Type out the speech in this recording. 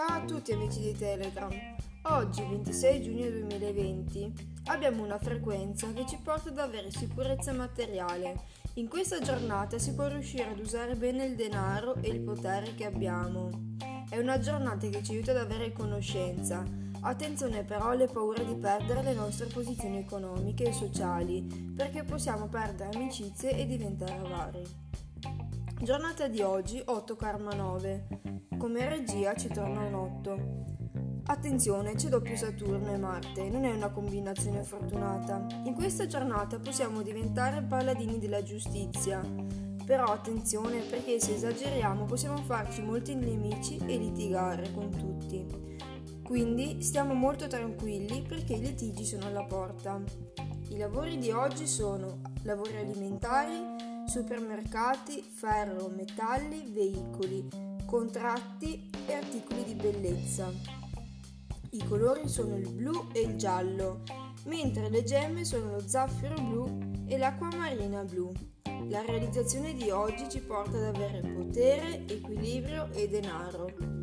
a tutti amici di Telegram. Oggi, 26 giugno 2020, abbiamo una frequenza che ci porta ad avere sicurezza materiale. In questa giornata si può riuscire ad usare bene il denaro e il potere che abbiamo. È una giornata che ci aiuta ad avere conoscenza. Attenzione però alle paure di perdere le nostre posizioni economiche e sociali, perché possiamo perdere amicizie e diventare avari. Giornata di oggi 8 karma 9. Come regia ci torna un 8. Attenzione, c'è doppio Saturno e Marte, non è una combinazione fortunata. In questa giornata possiamo diventare paladini della giustizia. Però attenzione perché se esageriamo possiamo farci molti nemici e litigare con tutti. Quindi stiamo molto tranquilli perché i litigi sono alla porta. I lavori di oggi sono lavori alimentari, supermercati, ferro, metalli, veicoli, contratti e articoli di bellezza. I colori sono il blu e il giallo, mentre le gemme sono lo zaffiro blu e l'acquamarina blu. La realizzazione di oggi ci porta ad avere potere, equilibrio e denaro.